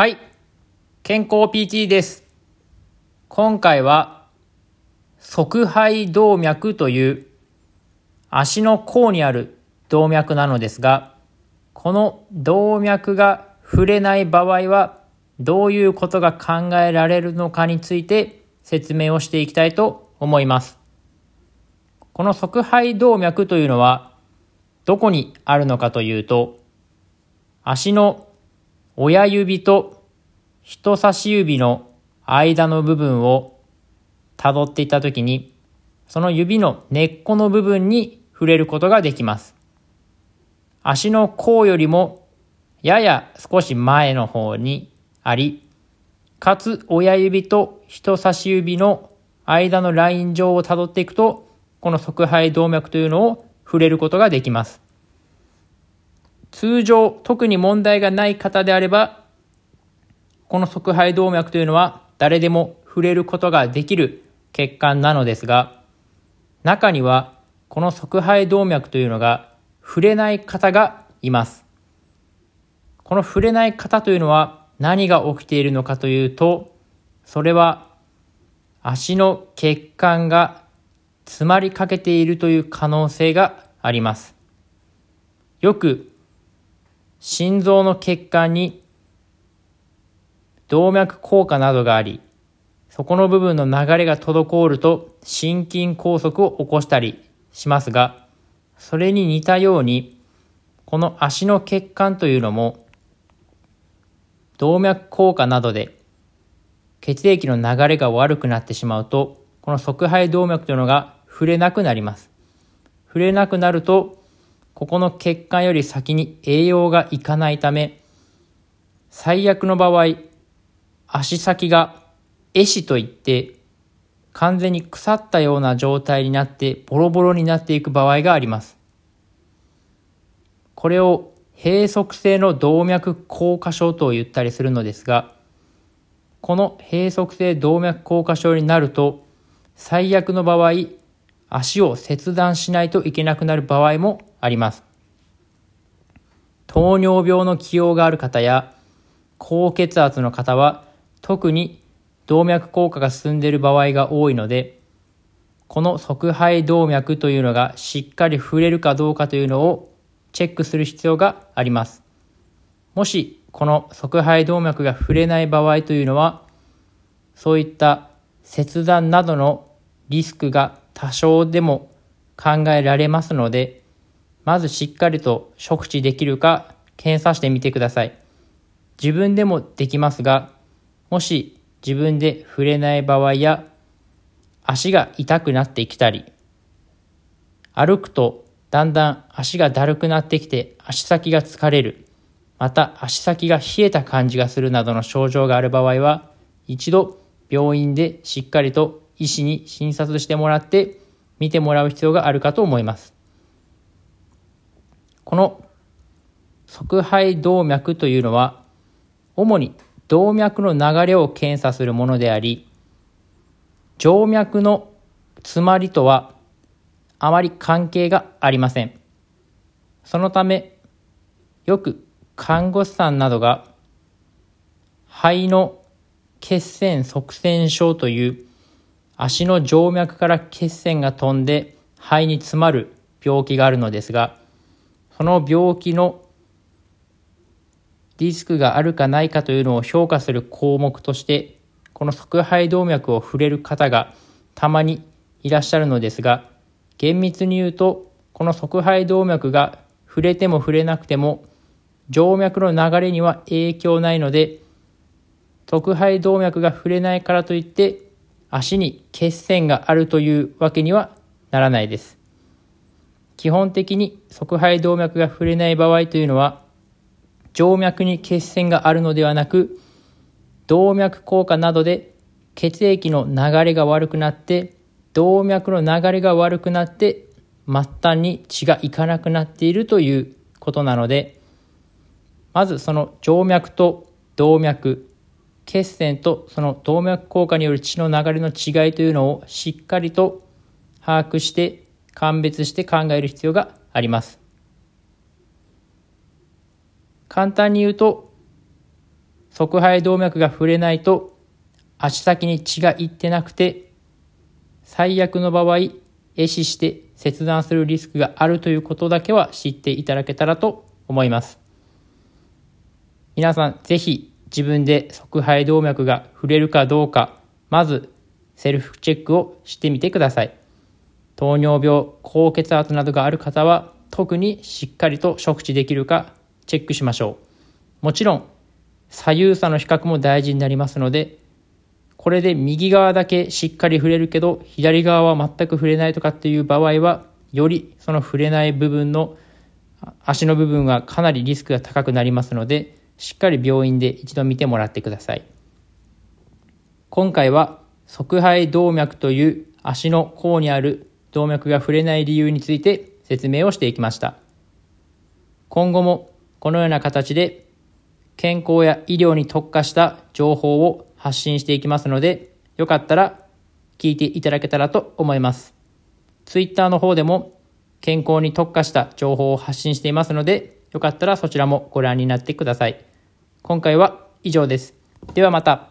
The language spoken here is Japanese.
はい。健康 PT です。今回は、側肺動脈という足の甲にある動脈なのですが、この動脈が触れない場合は、どういうことが考えられるのかについて説明をしていきたいと思います。この側肺動脈というのは、どこにあるのかというと、足の親指と人差し指の間の部分を辿っていったときに、その指の根っこの部分に触れることができます。足の甲よりもやや少し前の方にあり、かつ親指と人差し指の間のライン上を辿っていくと、この側肺動脈というのを触れることができます。通常、特に問題がない方であれば、この側肺動脈というのは誰でも触れることができる血管なのですが、中にはこの側肺動脈というのが触れない方がいます。この触れない方というのは何が起きているのかというと、それは足の血管が詰まりかけているという可能性があります。よく心臓の血管に動脈硬化などがあり、そこの部分の流れが滞ると心筋梗塞を起こしたりしますが、それに似たように、この足の血管というのも、動脈硬化などで血液の流れが悪くなってしまうと、この側肺動脈というのが触れなくなります。触れなくなると、ここの血管より先に栄養がいかないため、最悪の場合、足先が壊死といって完全に腐ったような状態になってボロボロになっていく場合があります。これを閉塞性の動脈硬化症と言ったりするのですが、この閉塞性動脈硬化症になると最悪の場合、足を切断しないといけなくなる場合もあります。糖尿病の起用がある方や高血圧の方は特に動脈硬化が進んでいる場合が多いので、この側肺動脈というのがしっかり触れるかどうかというのをチェックする必要があります。もしこの側肺動脈が触れない場合というのは、そういった切断などのリスクが多少でも考えられますので、まずしっかりと触知できるか検査してみてください。自分でもできますが、もし自分で触れない場合や足が痛くなってきたり、歩くとだんだん足がだるくなってきて足先が疲れる、また足先が冷えた感じがするなどの症状がある場合は、一度病院でしっかりと医師に診察してもらって見てもらう必要があるかと思います。この側肺動脈というのは、主に動脈の流れを検査するものであり、静脈の詰まりとはあまり関係がありません。そのため、よく看護師さんなどが肺の血栓塞栓症という足の静脈から血栓が飛んで肺に詰まる病気があるのですが、その病気のリスクがあるかないかというのを評価する項目として、この側肺動脈を触れる方がたまにいらっしゃるのですが、厳密に言うと、この側肺動脈が触れても触れなくても、静脈の流れには影響ないので、側肺動脈が触れないからといって、足に血栓があるというわけにはならないです。基本的に側肺動脈が触れない場合というのは、静脈に血栓があるのではなく、動脈硬化などで血液の流れが悪くなって、動脈の流れが悪くなって、末端に血がいかなくなっているということなので、まずその静脈と動脈、血栓とその動脈硬化による血の流れの違いというのをしっかりと把握して鑑別して考える必要があります。簡単に言うと、側肺動脈が触れないと足先に血がいってなくて最悪の場合壊死して切断するリスクがあるということだけは知っていただけたらと思います。皆さんぜひ自分で側肺動脈が触れるかどうか、まずセルフチェックをしてみてください。糖尿病、高血圧などがある方は特にしっかりと食事できるかチェックしましょう。もちろん左右差の比較も大事になりますので、これで右側だけしっかり触れるけど、左側は全く触れないとかっていう場合は、よりその触れない部分の足の部分はかなりリスクが高くなりますので、しっかり病院で一度見てもらってください。今回は側肺動脈という足の甲にある動脈が触れない理由について説明をしていきました。今後もこのような形で健康や医療に特化した情報を発信していきますので、よかったら聞いていただけたらと思います。Twitter の方でも健康に特化した情報を発信していますので、よかったらそちらもご覧になってください。今回は以上です。ではまた。